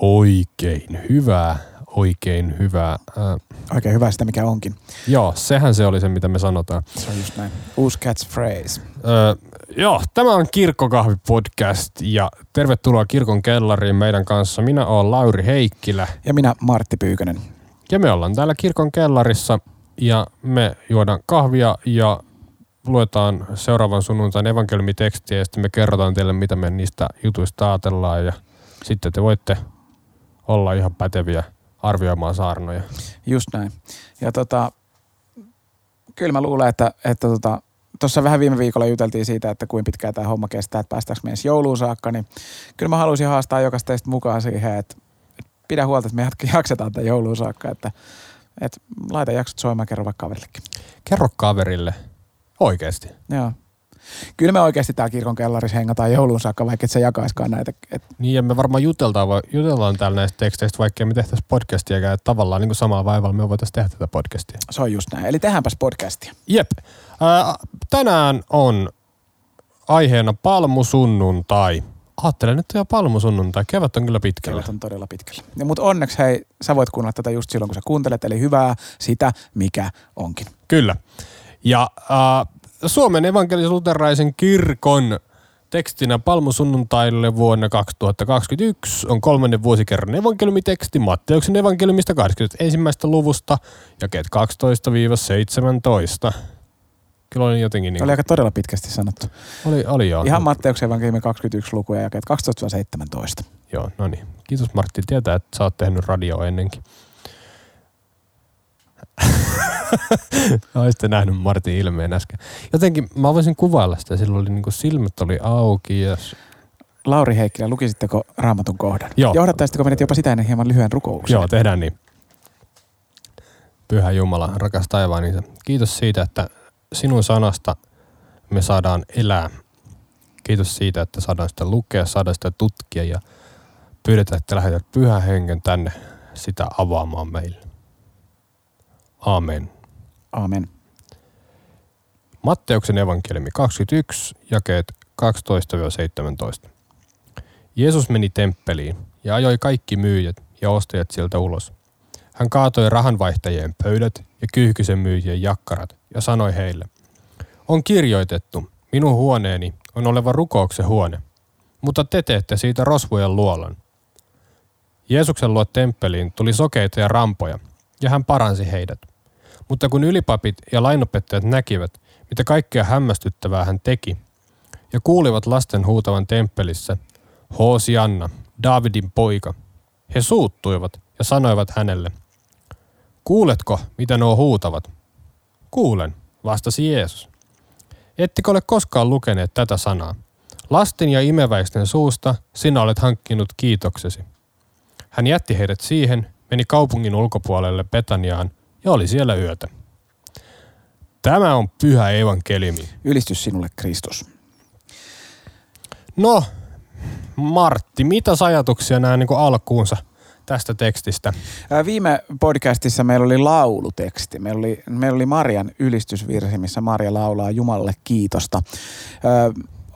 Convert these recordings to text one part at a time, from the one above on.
Oikein hyvä, oikein hyvä. Äh, Oikein hyvä sitä, mikä onkin. joo, sehän se oli se, mitä me sanotaan. Se on just näin. Uusi catchphrase. Öö, joo, tämä on Kirkkokahvi-podcast ja tervetuloa Kirkon kellariin meidän kanssa. Minä olen Lauri Heikkilä Ja minä Martti Pyykönen. ja me ollaan täällä Kirkon kellarissa ja me juodaan kahvia ja luetaan seuraavan sunnuntain evankeliumitekstiä ja sitten me kerrotaan teille, mitä me niistä jutuista ajatellaan ja sitten te voitte olla ihan päteviä arvioimaan saarnoja. Just näin. Ja tota, kyllä mä luulen, että että tota, tuossa vähän viime viikolla juteltiin siitä, että kuinka pitkään tämä homma kestää, että päästäänkö me jouluun saakka, niin kyllä mä haluaisin haastaa jokaista teistä mukaan siihen, että, pidä huolta, että me jaksetaan tämän jouluun saakka, että, että laita jaksot soimaan kerro vaikka kaverillekin. Kerro kaverille. Oikeesti. Joo. Kyllä me oikeasti täällä kirkon kellarissa hengataan jouluun saakka, vaikka et se jakaiskaan näitä. Et, Niin ja me varmaan juteltaan, jutellaan täällä näistä teksteistä, vaikka me tehtäisiin podcastiakaan. Että tavallaan niin kuin samalla vaivalla me voitaisiin tehdä tätä podcastia. se on just näin. Eli tehdäänpäs podcastia. Jep. Ää, tänään on aiheena palmusunnuntai. Ajattelen, että jo palmusunnuntai. Kevät on kyllä pitkällä. Kevät on todella pitkällä. Ja, mutta onneksi hei, sä voit kuunnella tätä just silloin, kun sä kuuntelet, eli hyvää sitä, mikä onkin. Kyllä. Ja äh, Suomen evankelis-luterilaisen kirkon tekstinä palmusunnuntaille vuonna 2021 on kolmannen vuosikerran evankeliumiteksti Matteuksen evankeliumista 21. luvusta, jakeet 12-17. Kyllä oli jotenkin niin Oli aika todella pitkästi sanottu. oli, oli joo. Ihan Matteuksen evankeliumi 21 lukuja ja 12-17. Joo, no niin. Kiitos Martti. Tietää, että sä oot tehnyt radio ennenkin. Olisitte nähnyt Martin ilmeen äsken. Jotenkin mä voisin kuvailla sitä. Sillä oli niinku silmät oli auki ja... Lauri Heikkilä, lukisitteko raamatun kohdan? Joo. Johdattaisitteko menet jopa sitä ennen hieman lyhyen rukouksen? Joo, tehdään niin. Pyhä Jumala, rakas taivaan isä. Kiitos siitä, että sinun sanasta me saadaan elää. Kiitos siitä, että saadaan sitä lukea, saadaan sitä tutkia ja pyydetään, että lähetät pyhän hengen tänne sitä avaamaan meille. Amen. Aamen. Matteuksen evankeliumi 21, jakeet 12-17. Jeesus meni temppeliin ja ajoi kaikki myyjät ja ostajat sieltä ulos. Hän kaatoi rahanvaihtajien pöydät ja kyyhkysen myyjien jakkarat ja sanoi heille, on kirjoitettu, minun huoneeni on oleva rukouksen huone, mutta te teette siitä rosvojen luolan. Jeesuksen luo temppeliin tuli sokeita ja rampoja, ja hän paransi heidät. Mutta kun ylipapit ja lainopettajat näkivät, mitä kaikkea hämmästyttävää hän teki, ja kuulivat lasten huutavan temppelissä, Hoosianna, Davidin poika, he suuttuivat ja sanoivat hänelle, Kuuletko, mitä nuo huutavat? Kuulen, vastasi Jeesus. Ettekö ole koskaan lukeneet tätä sanaa? Lasten ja imeväisten suusta sinä olet hankkinut kiitoksesi. Hän jätti heidät siihen, meni kaupungin ulkopuolelle Betaniaan ja oli siellä yötä. Tämä on pyhä evankeliumi. Ylistys sinulle, Kristus. No, Martti, mitä ajatuksia nämä niin alkuunsa tästä tekstistä? Viime podcastissa meillä oli lauluteksti. Meillä oli, meillä oli Marian ylistysvirsi, missä Maria laulaa Jumalalle kiitosta.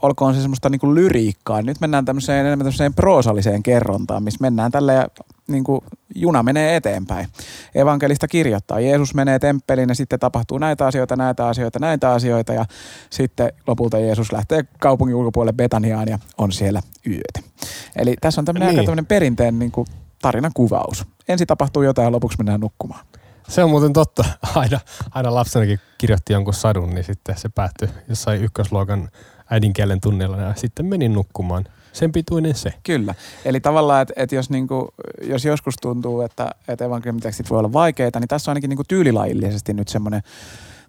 Olkoon se semmoista niin lyriikkaa. Nyt mennään tämmöiseen, enemmän tämmöiseen proosalliseen kerrontaan, missä mennään tällä ja niin kuin juna menee eteenpäin. Evankelista kirjoittaa. Jeesus menee temppeliin ja sitten tapahtuu näitä asioita, näitä asioita, näitä asioita ja sitten lopulta Jeesus lähtee kaupungin ulkopuolelle Betaniaan ja on siellä yötä. Eli tässä on tämmöinen Niin. aika tämmöinen perinteinen niin kuin tarinan kuvaus. Ensin tapahtuu jotain ja lopuksi mennään nukkumaan. Se on muuten totta. Aina, aina lapsenakin kirjoitti jonkun sadun, niin sitten se päättyi jossain ykkösluokan äidinkielen tunnilla ja sitten menin nukkumaan. Sen pituinen se. Kyllä. Eli tavallaan, että et jos, niinku, jos joskus tuntuu, että et evankeliumitekstit voi olla vaikeita, niin tässä on ainakin niinku tyylilajillisesti nyt semmoinen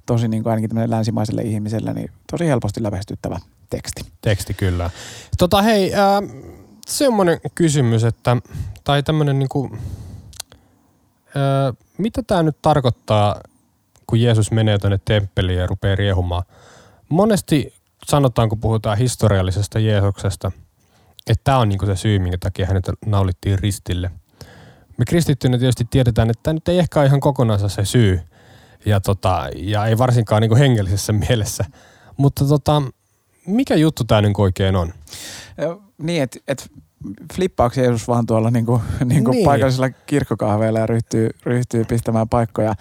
tosi niinku ainakin tämmöinen länsimaiselle ihmiselle niin tosi helposti lähestyttävä teksti. Teksti kyllä. Tota hei, äh, semmoinen kysymys, että, tai tämmöinen niinku, äh, mitä tämä nyt tarkoittaa, kun Jeesus menee tuonne temppeliin ja rupeaa riehumaan? Monesti sanotaan, kun puhutaan historiallisesta Jeesuksesta, että tämä on niinku se syy, minkä takia hänet naulittiin ristille. Me kristittyinä tietysti tiedetään, että tämä nyt ei ehkä ole ihan kokonaan se syy, ja, tota, ja ei varsinkaan niinku hengellisessä mielessä. Mutta tota, mikä juttu tämä nyt oikein on? Niin, että et flippaako Jeesus vaan tuolla niinku, niinku Niin. paikallisilla kirkkokahveilla ja ryhtyy, ryhtyy pistämään paikkoja,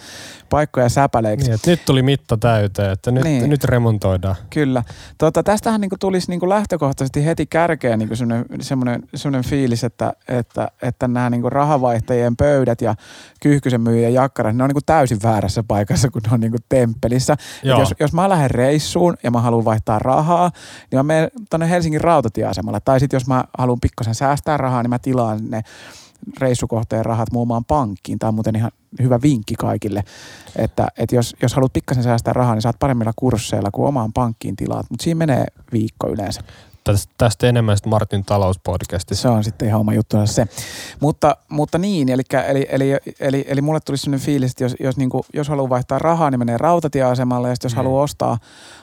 paikkoja säpäleiksi. Niin, että nyt tuli mitta täyteen, että nyt, Niin. nyt remontoidaan. Kyllä. Tota, tästähän niinku tulisi niinku lähtökohtaisesti heti kärkeen niinku semmoinen, semmoinen, semmoinen fiilis, että, että, että nämä niinku rahavaihtajien pöydät ja kyyhkysen myyjien jakkarat, ne on niinku täysin väärässä paikassa, kun ne on niinku temppelissä. Jos, jos mä lähden reissuun ja mä haluan vaihtaa rahaa, niin mä menen tuonne Helsingin rautatieasemalle. Tai sitten jos mä haluan pikkasen säästää rahaa, niin mä tilaan ne reissukohteen rahat muassa pankkiin. Tämä on muuten ihan hyvä vinkki kaikille, että, että jos, jos haluat pikkasen säästää rahaa, niin saat paremmilla kursseilla kuin omaan pankkiin tilaat. Mutta siinä menee viikko yleensä. Tästä, tästä enemmän sitten Martin talouspodcastissa. Se on sitten ihan oma juttu se. Mutta, mutta niin, eli, eli, eli, eli, eli mulle tuli sellainen fiilis, että jos, jos, niin kuin, jos haluaa vaihtaa rahaa, niin menee rautatieasemalle. Ja sitten jos Mm. haluaa ostaa,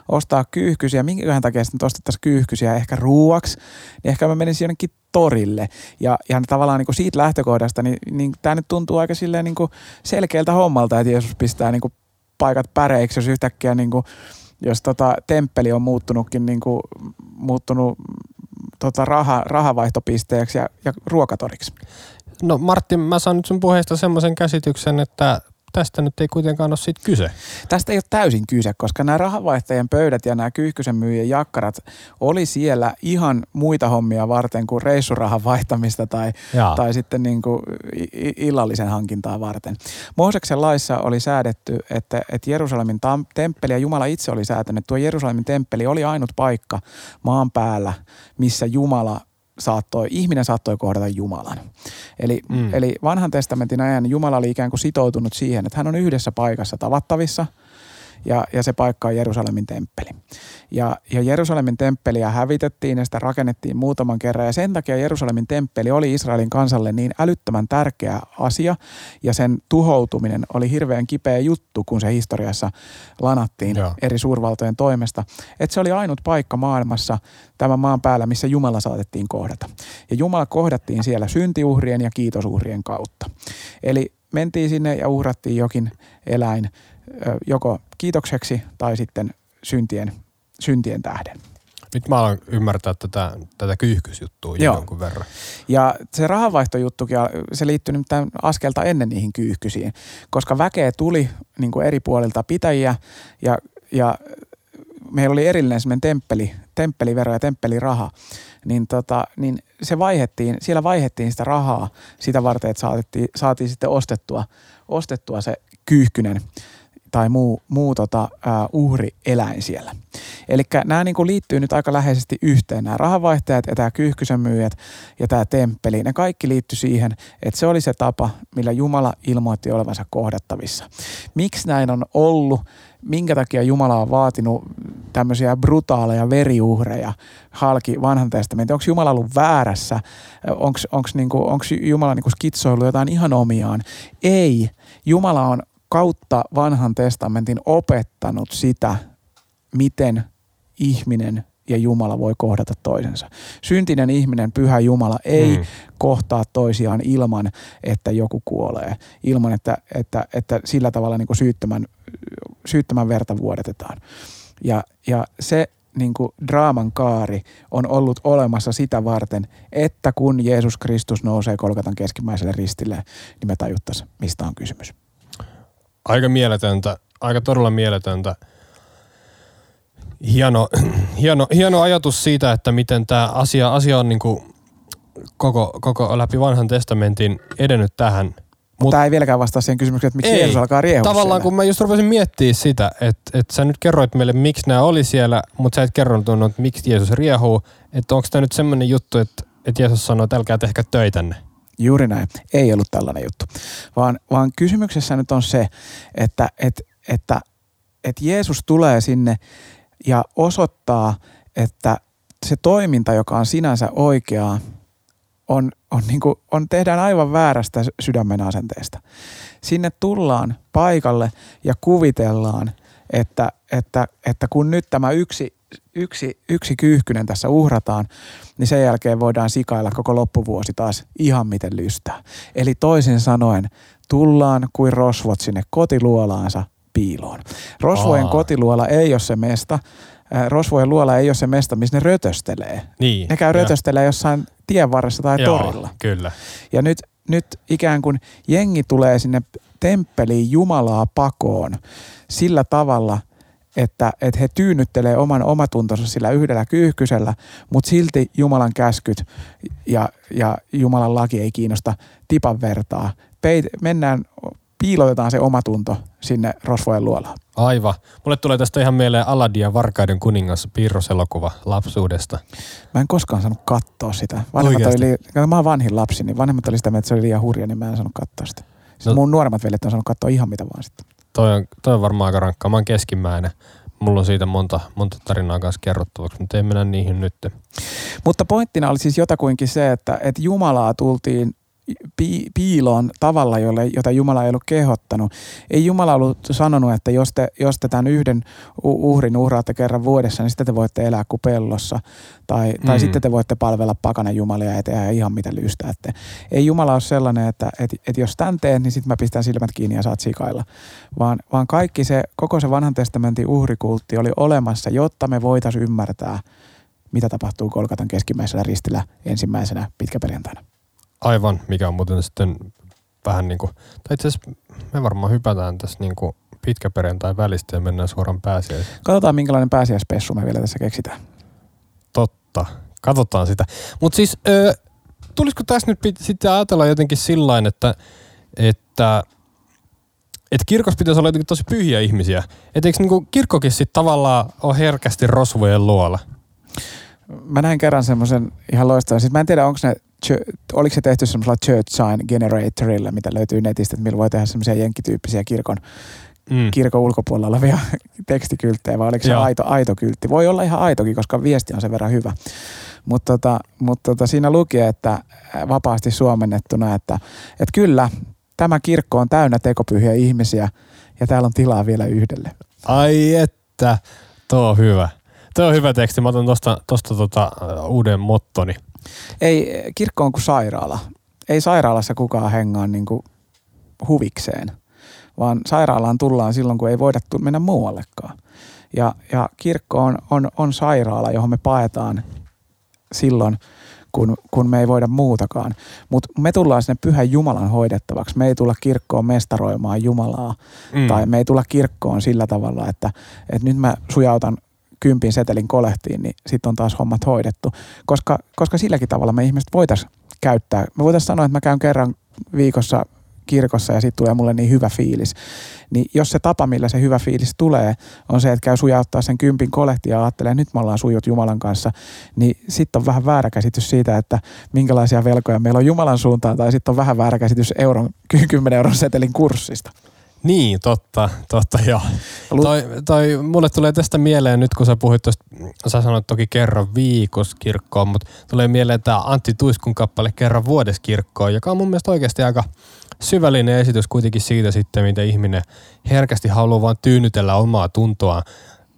ostaa kyyhkysiä, minkäköhän takia sitten ostettaisiin kyyhkysiä ehkä ruuaksi, niin ehkä mä menisin jonnekin torille. Ja, ja tavallaan niin kuin siitä lähtökohdasta, niin, niin tämä nyt tuntuu aika silleen niin kuin selkeältä hommalta, että Jeesus pistää niin kuin paikat päreiksi, jos yhtäkkiä niin kuin, jos tota temppeli on muuttunutkin niin kuin, muuttunut tota raha, rahavaihtopisteeksi ja, ja ruokatoriksi. No Martin, mä saan nyt sun puheesta semmoisen käsityksen, että tästä nyt ei kuitenkaan ole siitä kyse. Tästä ei ole täysin kyse, koska nämä rahavaihtajien pöydät ja nämä kyyhkysen myyjien jakkarat oli siellä ihan muita hommia varten kuin reissurahan vaihtamista tai, Jaa. tai sitten niin kuin illallisen hankintaa varten. Mooseksen laissa oli säädetty, että, että Jerusalemin tam- temppeli ja Jumala itse oli säätänyt, että tuo Jerusalemin temppeli oli ainut paikka maan päällä, missä Jumala saattoi, ihminen saattoi kohdata Jumalan. Eli, Mm. eli vanhan testamentin ajan Jumala oli ikään kuin sitoutunut siihen, että hän on yhdessä paikassa tavattavissa ja, ja se paikka on Jerusalemin temppeli. Ja, ja Jerusalemin temppeliä hävitettiin ja sitä rakennettiin muutaman kerran ja sen takia Jerusalemin temppeli oli Israelin kansalle niin älyttömän tärkeä asia ja sen tuhoutuminen oli hirveän kipeä juttu, kun se historiassa lanattiin Joo. eri suurvaltojen toimesta. Että se oli ainut paikka maailmassa tämän maan päällä, missä Jumala saatettiin kohdata. Ja Jumala kohdattiin siellä syntiuhrien ja kiitosuhrien kautta. Eli mentiin sinne ja uhrattiin jokin eläin joko kiitokseksi tai sitten syntien, syntien tähden. Nyt mä alan ymmärtää tätä, tätä kyyhkysjuttua jo Joo. jonkun verran. Ja se rahanvaihtojuttukin, se liittyy nimittäin askelta ennen niihin kyyhkysiin, koska väkeä tuli niin kuin eri puolilta pitäjiä ja, ja meillä oli erillinen semmoinen temppeli, temppelivero ja temppeliraha, niin, tota, niin se vaihettiin, siellä vaihettiin sitä rahaa sitä varten, että saatiin, saatiin sitten ostettua, ostettua se kyyhkynen tai muu, muu tota, ää, uhrieläin siellä. Eli nämä niinku liittyy nyt aika läheisesti yhteen. Nämä rahavaihtajat ja tämä kyyhkysen myyjät ja tämä temppeli, ne kaikki liittyy siihen, että se oli se tapa, millä Jumala ilmoitti olevansa kohdattavissa. Miksi näin on ollut? Minkä takia Jumala on vaatinut tämmöisiä brutaaleja veriuhreja halki vanhan testamentin? Onko Jumala ollut väärässä? Onko niinku, Jumala niinku skitsoillut jotain ihan omiaan? Ei. Jumala on kautta vanhan testamentin opettanut sitä, miten ihminen ja Jumala voi kohdata toisensa. Syntinen ihminen, pyhä Jumala, ei Mm. kohtaa toisiaan ilman, että joku kuolee. Ilman, että, että, että sillä tavalla niin kuin syyttömän, syyttömän verta vuodetetaan. Ja, ja se niin kuin draaman kaari on ollut olemassa sitä varten, että kun Jeesus Kristus nousee Kolkatan keskimmäiselle ristille, niin me tajuttaisiin, mistä on kysymys. Aika mieletöntä, aika todella mieletöntä. Hieno, hieno, hieno ajatus siitä, että miten tämä asia, asia on niinku koko, koko läpi vanhan testamentin edennyt tähän. Mutta tämä ei vieläkään vastaa siihen kysymykseen, että miksi Ei. Jeesus alkaa riehua Tavallaan siellä. kun mä just rupesin miettimään sitä, että, että sä nyt kerroit meille, miksi nämä oli siellä, mutta sä et kerronut, että miksi Jeesus riehuu. Että onko tämä nyt semmoinen juttu, että, että Jeesus sanoo, että älkää tehkää töitänne. Juuri näin. Ei ollut tällainen juttu. Vaan, vaan kysymyksessä nyt on se, että, että, että, että Jeesus tulee sinne ja osoittaa, että se toiminta, joka on sinänsä oikeaa, on, on, niin kuin, on tehdään aivan väärästä sydämen asenteesta. Sinne tullaan paikalle ja kuvitellaan, että, että, että kun nyt tämä yksi, yksi, yksi kyyhkynen tässä uhrataan, niin sen jälkeen voidaan sikailla koko loppuvuosi taas ihan miten lystää. Eli toisin sanoen, tullaan kuin rosvot sinne kotiluolaansa piiloon. Rosvojen Aa. kotiluola ei ole se mesta, rosvojen luola ei ole se mesta, missä ne rötöstelee. Niin. Ne käy rötöstelee jossain tien varressa tai Joo, torilla. Kyllä. Ja nyt, nyt ikään kuin jengi tulee sinne temppeliin Jumalaa pakoon sillä tavalla, että, että he tyynnyttelee oman omatuntonsa sillä yhdellä kyyhkysellä, mutta silti Jumalan käskyt ja, ja Jumalan laki ei kiinnosta tipan vertaa. Peit, mennään, piilotetaan se omatunto sinne rosvojen luolaan. Aivan. Mulle tulee tästä ihan mieleen Aladdin ja Varkaiden kuningas piirroselokuva lapsuudesta. Mä en koskaan saanut katsoa sitä. Vanhemmat oli, li- mä oon vanhin lapsi, niin vanhemmat oli sitä, mieltä, että se oli liian hurja, niin mä en saanut katsoa sitä. Siis No- mun nuoremmat veljet on saanut katsoa ihan mitä vaan sitten. Toi on, toi on varmaan aika rankkaa. Mä oon keskimmäinen. Mulla on siitä monta, monta tarinaa kanssa kerrottavaksi, mutta ei mennä niihin nyt. Mutta pointtina oli siis jotakuinkin se, että, että Jumalaa tultiin pi- piiloon tavalla, jolle, jota Jumala ei ollut kehottanut. Ei Jumala ollut sanonut, että jos te, jos te tämän yhden uhrin uhraatte kerran vuodessa, niin sitten te voitte elää kuin pellossa. Tai, tai Mm. sitten te voitte palvella pakana Jumalia ja tehdä ihan mitä lystäätte. Ei Jumala ole sellainen, että, että, että jos tämän teet, niin sitten mä pistän silmät kiinni ja saat sikailla. Vaan, vaan kaikki se, koko se vanhan testamentin uhrikultti oli olemassa, jotta me voitaisiin ymmärtää, mitä tapahtuu Kolkatan keskimmäisellä ristillä ensimmäisenä pitkäperjantaina. Aivan, mikä on muuten sitten vähän niin kuin, tai itse asiassa me varmaan hypätään tässä niin kuin pitkä perjantai välistä ja mennään suoraan pääsiäiseen. Katsotaan, minkälainen pääsiäispessu me vielä tässä keksitään. Totta. Katsotaan sitä. Mutta siis, ö, tulisiko tässä nyt pit- sitten ajatella jotenkin sillain, että, että et kirkossa pitäisi olla jotenkin tosi pyhiä ihmisiä. Et eikö niinku kirkkokin sitten tavallaan ole herkästi rosvojen luola? Mä näin kerran semmoisen ihan loistavan. Siis mä en tiedä, onko ne, oliko se tehty semmoisella church sign generatorilla, mitä löytyy netistä, että millä voi tehdä semmoisia jenkkityyppisiä kirkon, Mm. kirkon ulkopuolella olevia tekstikylttejä, vai oliko se aito, aito kyltti? Voi olla ihan aitokin, koska viesti on sen verran hyvä. Mutta tota, mut tota, siinä luki, että äh, vapaasti suomennettuna, että, että kyllä, tämä kirkko on täynnä tekopyhiä ihmisiä ja täällä on tilaa vielä yhdelle. Ai että, tuo on hyvä. Tuo on hyvä teksti. Mä otan tosta, tosta tota, uuden mottoni. Ei, kirkko on kuin sairaala. Ei sairaalassa kukaan hengaa niin kuin huvikseen, vaan sairaalaan tullaan silloin, kun ei voida mennä muuallekaan. Ja, ja kirkko on, on, on sairaala, johon me paetaan silloin, kun, kun me ei voida muutakaan. Mutta me tullaan sinne pyhän Jumalan hoidettavaksi. Me ei tulla kirkkoon mestaroimaan Jumalaa. Mm. Tai me ei tulla kirkkoon sillä tavalla, että, että nyt mä sujautan kympin setelin kolehtiin, niin sitten on taas hommat hoidettu. Koska, koska silläkin tavalla me ihmiset voitaisiin käyttää. Me voitaisiin sanoa, että mä käyn kerran viikossa kirkossa ja sitten tulee mulle niin hyvä fiilis. Niin jos se tapa, millä se hyvä fiilis tulee, on se, että käy sujauttaa sen kympin kolehti ja ajattelee, että nyt me ollaan sujut Jumalan kanssa, niin sitten on vähän väärä käsitys siitä, että minkälaisia velkoja meillä on Jumalan suuntaan, tai sitten on vähän väärä käsitys euron, 10 euron setelin kurssista. Niin, totta, totta joo. Lu- Toi, toi, mulle tulee tästä mieleen nyt, kun sä puhuit tuosta, sä sanoit toki kerran viikossa kirkkoon, mutta tulee mieleen tämä Antti Tuiskun kappale kerran vuodessa kirkkoon, joka on mun mielestä oikeasti aika syvällinen esitys kuitenkin siitä sitten, miten ihminen herkästi haluaa vaan tyynnytellä omaa tuntoa,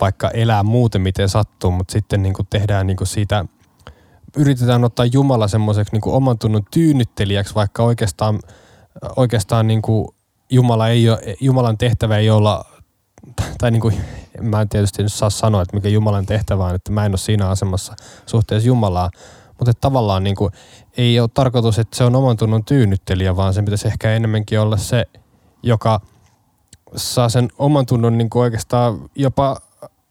vaikka elää muuten miten sattuu, mutta sitten niin kuin tehdään niin kuin siitä, yritetään ottaa Jumala semmoiseksi niin oman tunnon tyynnyttelijäksi, vaikka oikeastaan, oikeastaan niin kuin Jumala ei ole, Jumalan tehtävä ei olla, tai niin kuin, mä en tietysti nyt saa sanoa, että mikä Jumalan tehtävä on, että mä en ole siinä asemassa suhteessa Jumalaa, mutta tavallaan niin kuin, ei ole tarkoitus, että se on oman tunnon tyynnyttelijä, vaan sen pitäisi ehkä enemmänkin olla se, joka saa sen oman tunnon niin kuin oikeastaan jopa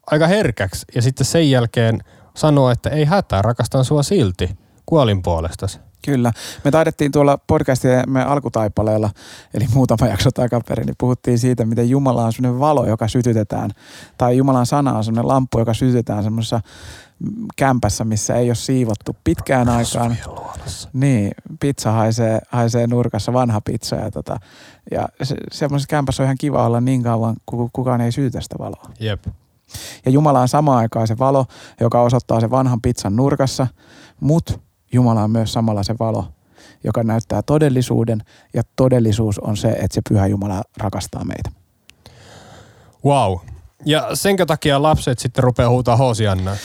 aika herkäksi ja sitten sen jälkeen sanoo, että ei hätää, rakastan sua silti kuolin puolestasi. Kyllä. Me taidettiin tuolla podcastimme alkutaipaleella, eli muutama jakso takaperin, niin puhuttiin siitä, miten Jumala on sellainen valo, joka sytytetään, tai Jumalan sana on sellainen lamppu, joka sytytetään semmoisessa mm, kämpässä, missä ei ole siivottu pitkään aikaan. Niin, pizza haisee, haisee nurkassa, vanha pizza. Ja, tota, ja se, semmoisessa kämpässä on ihan kiva olla niin kauan, kun kukaan ei syytä sitä valoa. Jep. Ja Jumala on samaan aikaan se valo, joka osoittaa sen vanhan pizzan nurkassa, mutta Jumala on myös samalla se valo, joka näyttää todellisuuden. Ja todellisuus on se, että se pyhä Jumala rakastaa meitä. Wow. Ja senkö takia lapset sitten rupeaa huutaa Hosiannaa?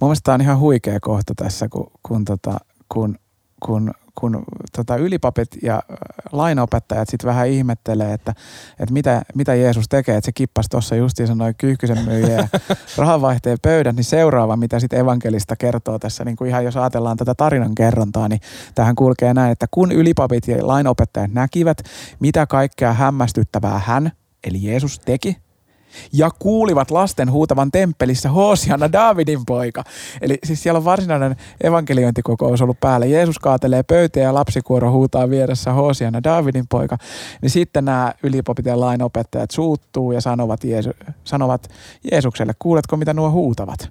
Mun mielestä tämä on ihan huikea kohta tässä, kun, kun, tota, kun, kun, kun tota, ylipapit ja äh, lainaopettajat sitten vähän ihmettelee, että, että mitä, mitä Jeesus tekee, että se kippasi tuossa justiin sanoi kyyhkysen myyjä ja rahanvaihteen pöydän, niin seuraava, mitä sitten evankelista kertoo tässä, niin kuin ihan jos ajatellaan tätä tarinan kerrontaa, niin tähän kulkee näin, että kun ylipapit ja lainopettajat näkivät, mitä kaikkea hämmästyttävää hän, eli Jeesus teki, ja kuulivat lasten huutavan temppelissä Hoosianna Davidin poika. Eli siis siellä on varsinainen evankeliointikokous ollut päällä. Jeesus kaatelee pöytää ja lapsikuoro huutaa vieressä Hoosianna Davidin poika. Niin sitten nämä ylipopit ja lainopettajat suuttuu ja sanovat, Jeesu, sanovat Jeesukselle, kuuletko mitä nuo huutavat?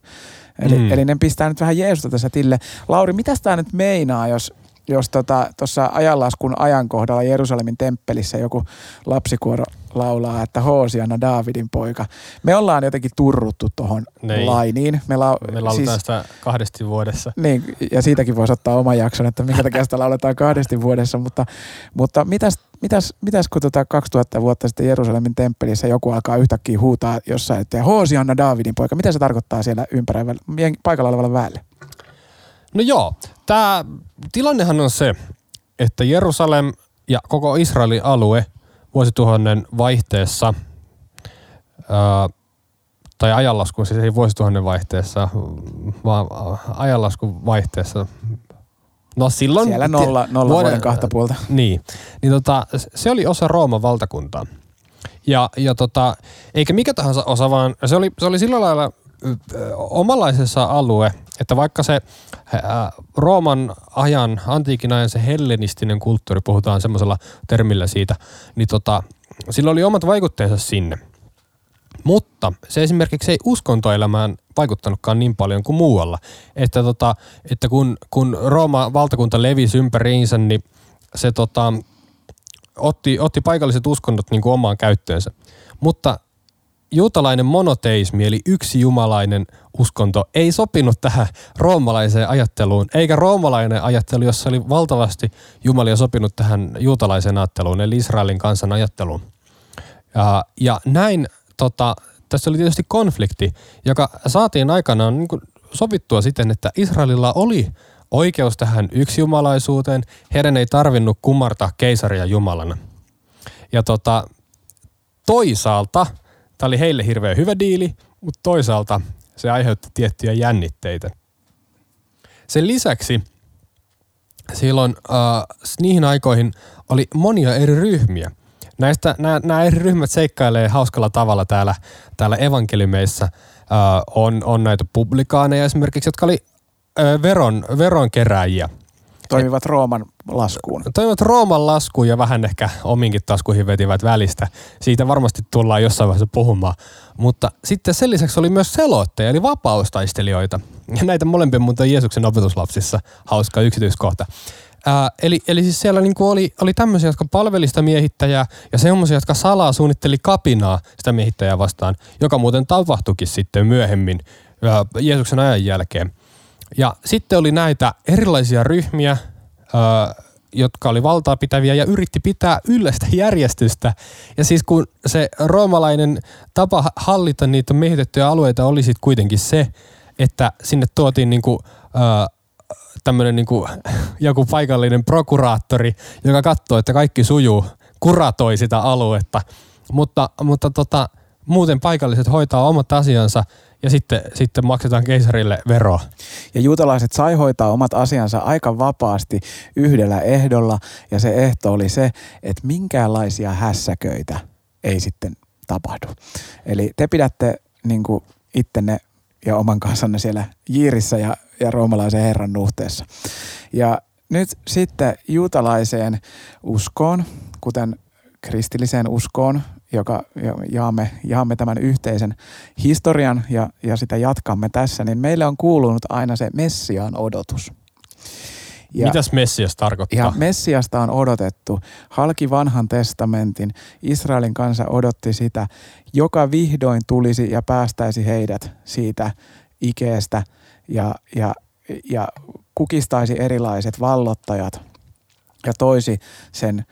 Eli, mm. eli ne pistää nyt vähän Jeesusta tässä tille. Lauri, mitä tämä nyt meinaa, jos jos tuossa tota, ajanlaskun ajankohdalla Jerusalemin temppelissä joku lapsikuoro laulaa, että Hoosiana Davidin poika. Me ollaan jotenkin turruttu tuohon niin. lainiin. Me, la- Me lauletaan siis, sitä kahdesti vuodessa. Niin, ja siitäkin voisi ottaa oman jakson, että minkä takia sitä lauletaan kahdesti vuodessa. Mutta, mutta mitäs, mitäs, mitäs kun tota 2000 vuotta sitten Jerusalemin temppelissä joku alkaa yhtäkkiä huutaa jossain, että Hoosiana Davidin poika. Mitä se tarkoittaa siellä ympärillä paikalla olevalle väelle? No joo, tämä tilannehan on se, että Jerusalem ja koko Israelin alue vuosituhannen vaihteessa, ää, tai ajanlaskun, siis ei vuosituhannen vaihteessa, vaan ajanlaskun vaihteessa. No silloin... Siellä nolla, nolla vuoden, vuoden kahta puolta. Niin. niin tota, se oli osa Rooman valtakuntaa. Ja, ja tota, eikä mikä tahansa osa, vaan se oli, se oli sillä lailla omanlaisessa alue, että vaikka se Rooman ajan, antiikin ajan se hellenistinen kulttuuri, puhutaan semmoisella termillä siitä, niin tota, sillä oli omat vaikutteensa sinne. Mutta se esimerkiksi ei uskontoelämään vaikuttanutkaan niin paljon kuin muualla. Että, tota, että kun, kun Rooman valtakunta levisi ympäriinsä, niin se tota, otti, otti paikalliset uskonnot niin kuin omaan käyttöönsä. Mutta juutalainen monoteismi, eli yksi jumalainen uskonto, ei sopinut tähän roomalaiseen ajatteluun, eikä roomalainen ajattelu, jossa oli valtavasti jumalia sopinut tähän juutalaiseen ajatteluun, eli Israelin kansan ajatteluun. Ja, ja näin tota, tässä oli tietysti konflikti, joka saatiin aikanaan niin kuin sovittua siten, että Israelilla oli oikeus tähän yksijumalaisuuteen. Heidän ei tarvinnut kumartaa keisaria jumalana. Ja tota, toisaalta – Tämä oli heille hirveän hyvä diili, mutta toisaalta se aiheutti tiettyjä jännitteitä. Sen lisäksi silloin äh, niihin aikoihin oli monia eri ryhmiä. Näistä nämä eri ryhmät seikkailee hauskalla tavalla täällä, täällä evankeliumeissa. Äh, on, on näitä publikaaneja esimerkiksi, jotka oli äh, veron, veronkeräjiä. Toimivat Rooman laskuun. Toimivat Rooman laskuun ja vähän ehkä ominkin taskuihin vetivät välistä. Siitä varmasti tullaan jossain vaiheessa puhumaan. Mutta sitten sen lisäksi oli myös selotteja, eli vapaustaistelijoita. Ja näitä molempia muuten Jeesuksen opetuslapsissa hauska yksityiskohta. Ää, eli, eli siis siellä niinku oli, oli tämmöisiä, jotka palveli sitä miehittäjää ja semmoisia, jotka salaa suunnitteli kapinaa sitä miehittäjää vastaan, joka muuten tapahtuikin sitten myöhemmin ää, Jeesuksen ajan jälkeen. Ja sitten oli näitä erilaisia ryhmiä, jotka oli valtaa pitäviä ja yritti pitää yllä sitä järjestystä. Ja siis kun se roomalainen tapa hallita niitä miehitettyjä alueita oli sitten kuitenkin se, että sinne tuotiin niinku, tämmöinen niinku, joku paikallinen prokuraattori, joka katsoo, että kaikki sujuu, kuratoi sitä aluetta. Mutta, mutta tota, muuten paikalliset hoitaa omat asiansa – ja sitten, sitten maksetaan keisarille veroa. Ja juutalaiset sai hoitaa omat asiansa aika vapaasti yhdellä ehdolla ja se ehto oli se, että minkäänlaisia hässäköitä ei sitten tapahdu. Eli te pidätte niin kuin ittenne ja oman kansanne siellä Jiirissä ja, ja roomalaisen herran nuhteessa. Ja nyt sitten juutalaiseen uskoon, kuten kristilliseen uskoon, joka jaamme, jaamme tämän yhteisen historian ja, ja sitä jatkamme tässä, niin meille on kuulunut aina se Messiaan odotus. Ja, Mitäs Messias tarkoittaa? Ja Messiasta on odotettu. Halki vanhan testamentin Israelin kansa odotti sitä, joka vihdoin tulisi ja päästäisi heidät siitä ikeestä ja, ja, ja kukistaisi erilaiset vallottajat ja toisi sen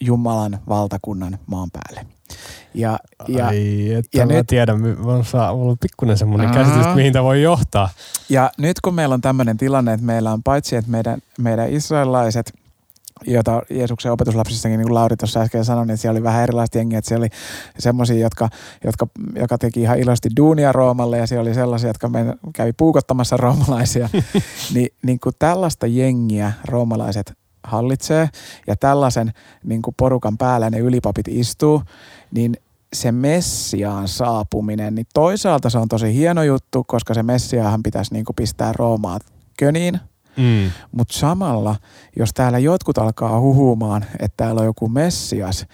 Jumalan valtakunnan maan päälle. Ja, ja, Ai, että ja mä nyt- tiedän, mulla on, pikkuinen semmoinen Aa. käsitys, että mihin tämä voi johtaa. ja nyt kun meillä on tämmöinen tilanne, että meillä on paitsi, että meidän, meidän israelilaiset jota Jeesuksen opetuslapsissakin, niin kuin Lauri tuossa äsken sanoi, niin siellä oli vähän erilaiset jengiä, että siellä oli semmoisia, jotka, jotka, jotka teki ihan iloisesti duunia Roomalle ja siellä oli sellaisia, jotka men, kävi puukottamassa roomalaisia. niin, niin kuin tällaista jengiä roomalaiset hallitsee ja tällaisen niin kuin porukan päällä ne ylipapit istuu, niin se Messiaan saapuminen, niin toisaalta se on tosi hieno juttu, koska se Messiaahan pitäisi niin kuin pistää Roomaa köniin, Mm. mutta samalla, jos täällä jotkut alkaa huhumaan, että täällä on joku Messias,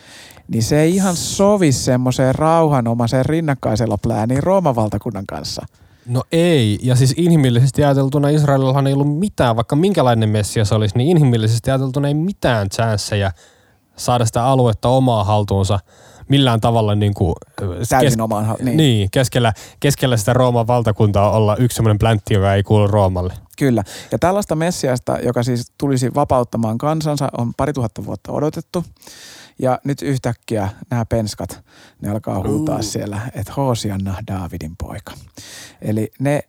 niin se ei ihan sovi semmoiseen rauhanomaiseen rinnakkaisella plääniin Rooman valtakunnan kanssa. No ei, ja siis inhimillisesti ajateltuna Israelillahan ei ollut mitään, vaikka minkälainen Messias olisi, niin inhimillisesti ajateltuna ei mitään chanceja saada sitä aluetta omaa haltuunsa millään tavalla niin kuin, Täysin omaan hal- niin. niin. niin keskellä, keskellä sitä Rooman valtakuntaa olla yksi semmoinen pläntti, joka ei kuulu Roomalle. Kyllä. Ja tällaista Messiasta, joka siis tulisi vapauttamaan kansansa, on pari tuhatta vuotta odotettu. Ja nyt yhtäkkiä nämä penskat, ne alkaa huutaa Uh. siellä, että Hoosianna Daavidin poika. Eli ne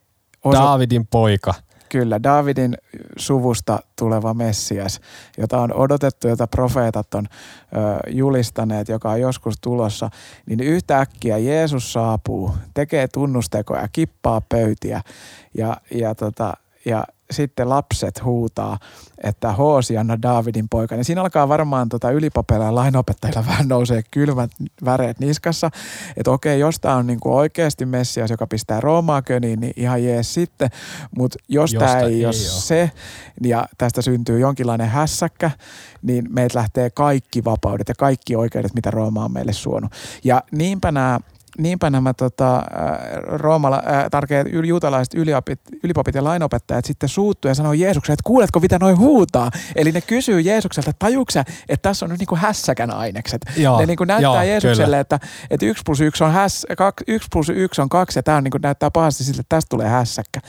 osa- Daavidin poika. Kyllä, Davidin suvusta tuleva Messias, jota on odotettu, jota profeetat on ö, julistaneet, joka on joskus tulossa, niin yhtäkkiä Jeesus saapuu, tekee tunnustekoja, kippaa pöytiä ja, ja, tota, ja sitten lapset huutaa, että Hoosianna Davidin poika. Niin siinä alkaa varmaan tota ylipapeilla ja lainopettajilla vähän nousee kylmät väreet niskassa. Että okei, jos tämä on niinku oikeasti Messias, joka pistää Roomaa köniin, niin ihan jees sitten. Mutta jos tämä ei, ei ole se, ja tästä syntyy jonkinlainen hässäkkä, niin meiltä lähtee kaikki vapaudet ja kaikki oikeudet, mitä Rooma on meille suonut. Ja niinpä nämä Niinpä nämä tota, roomala, äh, tarkeat yl- juutalaiset ylipapit, ylipapit ja lainopettajat sitten suuttuu ja sanoo Jeesukselle, että kuuletko mitä noin huutaa? Eli ne kysyy Jeesukselta, että tajuuko sä, että tässä on nyt niinku hässäkän ainekset. Joo, ne niinku näyttää joo, Jeesukselle, kyllä. että, että 1 plus 1 on, häs, 2, 1 plus 1 on 2 ja tämä niinku näyttää pahasti siltä, että tästä tulee hässäkkä.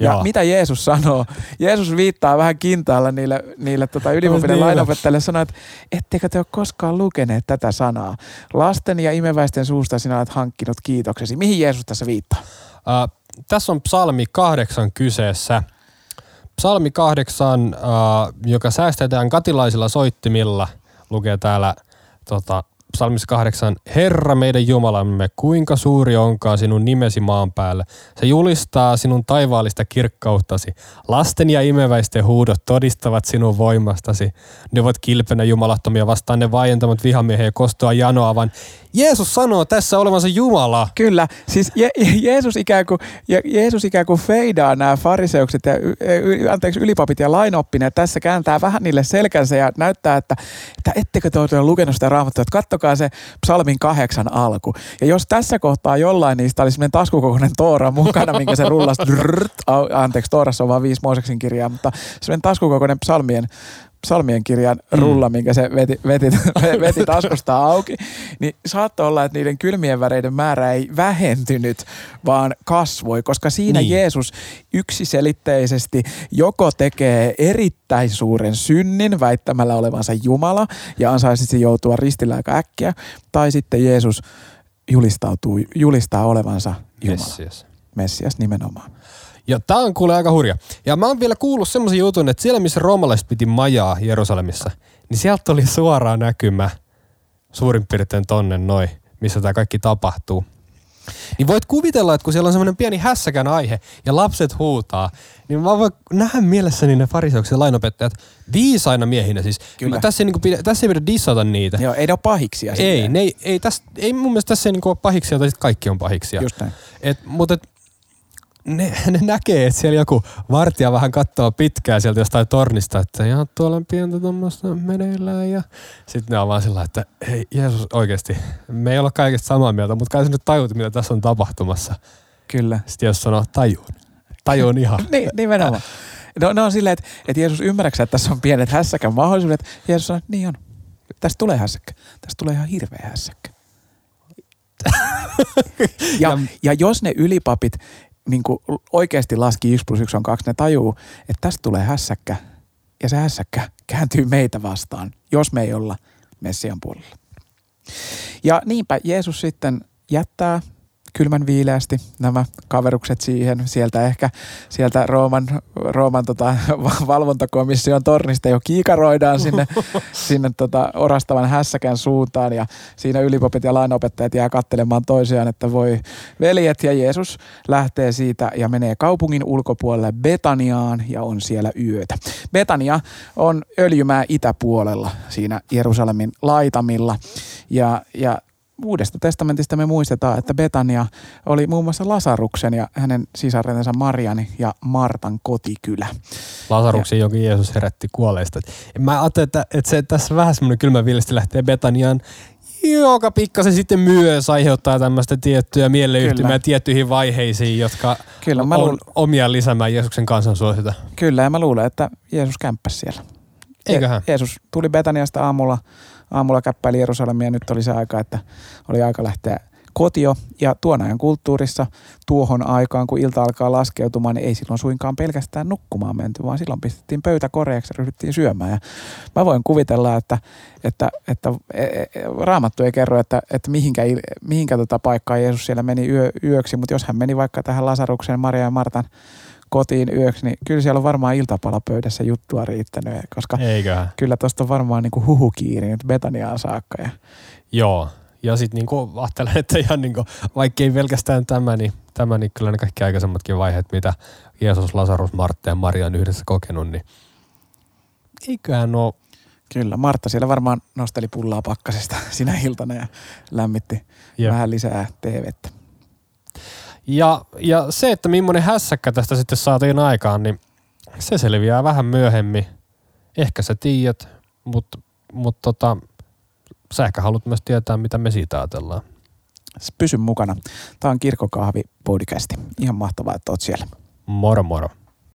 Ja Joo. mitä Jeesus sanoo? Jeesus viittaa vähän kintaalla niille, niille tota ylipapille Niin. lainopettajille sanoo, että etteikö te ole koskaan lukeneet tätä sanaa. Lasten ja imeväisten suusta sinä olet hankkinut kiitoksesi. Mihin Jeesus tässä viittaa? Äh, tässä on psalmi kahdeksan kyseessä. Psalmi kahdeksan, äh, joka säästetään katilaisilla soittimilla, lukee täällä tota, psalmissa kahdeksan. Herra meidän Jumalamme, kuinka suuri onkaan sinun nimesi maan päällä. Se julistaa sinun taivaallista kirkkauttasi. Lasten ja imeväisten huudot todistavat sinun voimastasi. Ne ovat kilpenä jumalattomia vastaan ne vaientamat vihamiehen ja kostoa janoa, vaan Jeesus sanoo tässä olevansa Jumala. Kyllä, siis Je- Je- Jeesus ikään kuin, Je- Jeesus ikään kuin feidaa nämä fariseukset ja y- y- anteeksi, ylipapit ja lainoppineet. Tässä kääntää vähän niille selkänsä ja näyttää, että, että ettekö te ole lukenut sitä raamattua, että kattokaa se psalmin kahdeksan alku. Ja jos tässä kohtaa jollain niistä oli semmoinen taskukokoinen Toora mukana, minkä se rullasi, anteeksi, Toorassa on vain viisi Mooseksin kirjaa, mutta semmoinen taskukokoinen psalmien psalmien kirjan rulla, minkä se veti, veti, veti taskusta auki, niin saattoi olla, että niiden kylmien väreiden määrä ei vähentynyt, vaan kasvoi, koska siinä Niin. Jeesus yksiselitteisesti joko tekee erittäin suuren synnin väittämällä olevansa Jumala ja ansaitsisi joutua ristillä aika äkkiä, tai sitten Jeesus julistautuu, julistaa olevansa Jumala. Messias. Messias nimenomaan. Ja tää on kuule aika hurja. Ja mä oon vielä kuullut semmoisen jutun, että siellä missä roomalaiset piti majaa Jerusalemissa, niin sieltä oli suoraan näkymä suurin piirtein tonne noin, missä tämä kaikki tapahtuu. Niin voit kuvitella, että kun siellä on semmoinen pieni hässäkän aihe ja lapset huutaa, niin mä voin nähdä mielessäni ne fariseukset ja lainopettajat viisaina miehinä siis. Kyllä. Mä Tässä, ei, niinku pidä, tässä ei pidä dissata niitä. Joo, ei ne ole pahiksia. ei, ne ei, ei, täs, ei mun mielestä tässä ei niinku ole pahiksia, tai sit kaikki on pahiksia. Just näin. Et, mutta et, ne, ne näkee, että siellä joku vartija vähän katsoo pitkään sieltä jostain tornista, että ihan tuolla on pientä tuommoista meneillään. Ja sitten ne on vaan sillä, että hei Jeesus oikeasti, me ei olla kaikesta samaa mieltä, mutta kai sä nyt tajut, mitä tässä on tapahtumassa. Kyllä. Sitten jos sanoo, tajuun. Tajuun ihan. Niin, nimenomaan. No, ne on silleen, että, että Jeesus ymmärräksä, että tässä on pienet hässäkän mahdollisuudet. Jeesus sanoo, että niin on. Tästä tulee hässäkkä. Tästä tulee ihan hirveä hässäkkä. ja, ja jos ne ylipapit niin oikeasti laski 1 plus 1 on 2, ne tajuu, että tästä tulee hässäkkä. Ja se hässäkkä kääntyy meitä vastaan, jos me ei olla Messian puolella. Ja niinpä Jeesus sitten jättää kylmän viileästi nämä kaverukset siihen. Sieltä ehkä sieltä Rooman, Rooman tota, valvontakomission tornista jo kiikaroidaan sinne, sinne tota, orastavan hässäkän suuntaan ja siinä ylipopit ja lainopettajat jää kattelemaan toisiaan, että voi veljet ja Jeesus lähtee siitä ja menee kaupungin ulkopuolelle Betaniaan ja on siellä yötä. Betania on öljymää itäpuolella siinä Jerusalemin laitamilla ja, ja Uudesta testamentista me muistetaan, että Betania oli muun muassa Lasaruksen ja hänen sisarensa Mariani ja Martan kotikylä. Lasaruksen, jonka Jeesus herätti kuolleista. Mä ajattelin, että, että se tässä vähän semmoinen kylmä viilesti lähtee Betaniaan, joka pikkasen sitten myös aiheuttaa tämmöistä tiettyä mieleyhtymää tiettyihin vaiheisiin, jotka Kyllä, mä luulen, on omia lisäämään Jeesuksen kansansuosita. Kyllä, ja mä luulen, että Jeesus kämppäsi siellä. Eiköhän. Jeesus tuli Betaniasta aamulla aamulla käppäili Jerusalemia, nyt oli se aika, että oli aika lähteä kotio. Ja tuon ajan kulttuurissa tuohon aikaan, kun ilta alkaa laskeutumaan, niin ei silloin suinkaan pelkästään nukkumaan menty, vaan silloin pistettiin pöytä koreaksi ja ryhdyttiin syömään. Ja mä voin kuvitella, että, että, että e, e, Raamattu ei kerro, että, että mihinkä, mihinkä tota paikkaa Jeesus siellä meni yö, yöksi, mutta jos hän meni vaikka tähän Lasarukseen Maria ja Martan kotiin yöksi, niin kyllä siellä on varmaan iltapalapöydässä juttua riittänyt, koska Eiköhän. kyllä tuosta on varmaan niin huhukiiri nyt Betaniaan saakka. Ja... Joo, ja sitten niinku ajattelen, että ihan niinku, vaikka ei pelkästään tämä, niin, tämä, niin kyllä ne kaikki aikaisemmatkin vaiheet, mitä Jeesus, Lasarus, Martta ja Maria on yhdessä kokenut, niin eiköhän ole Kyllä, Martta siellä varmaan nosteli pullaa pakkasesta sinä iltana ja lämmitti Jep. vähän lisää TVtä. Ja, ja se, että millainen hässäkkä tästä sitten saatiin aikaan, niin se selviää vähän myöhemmin. Ehkä sä tiedät, mutta mut tota, sä ehkä haluat myös tietää, mitä me siitä ajatellaan. Pysy mukana. Tämä on Kirkkokahvi podcasti. Ihan mahtavaa, että oot siellä. Moro moro.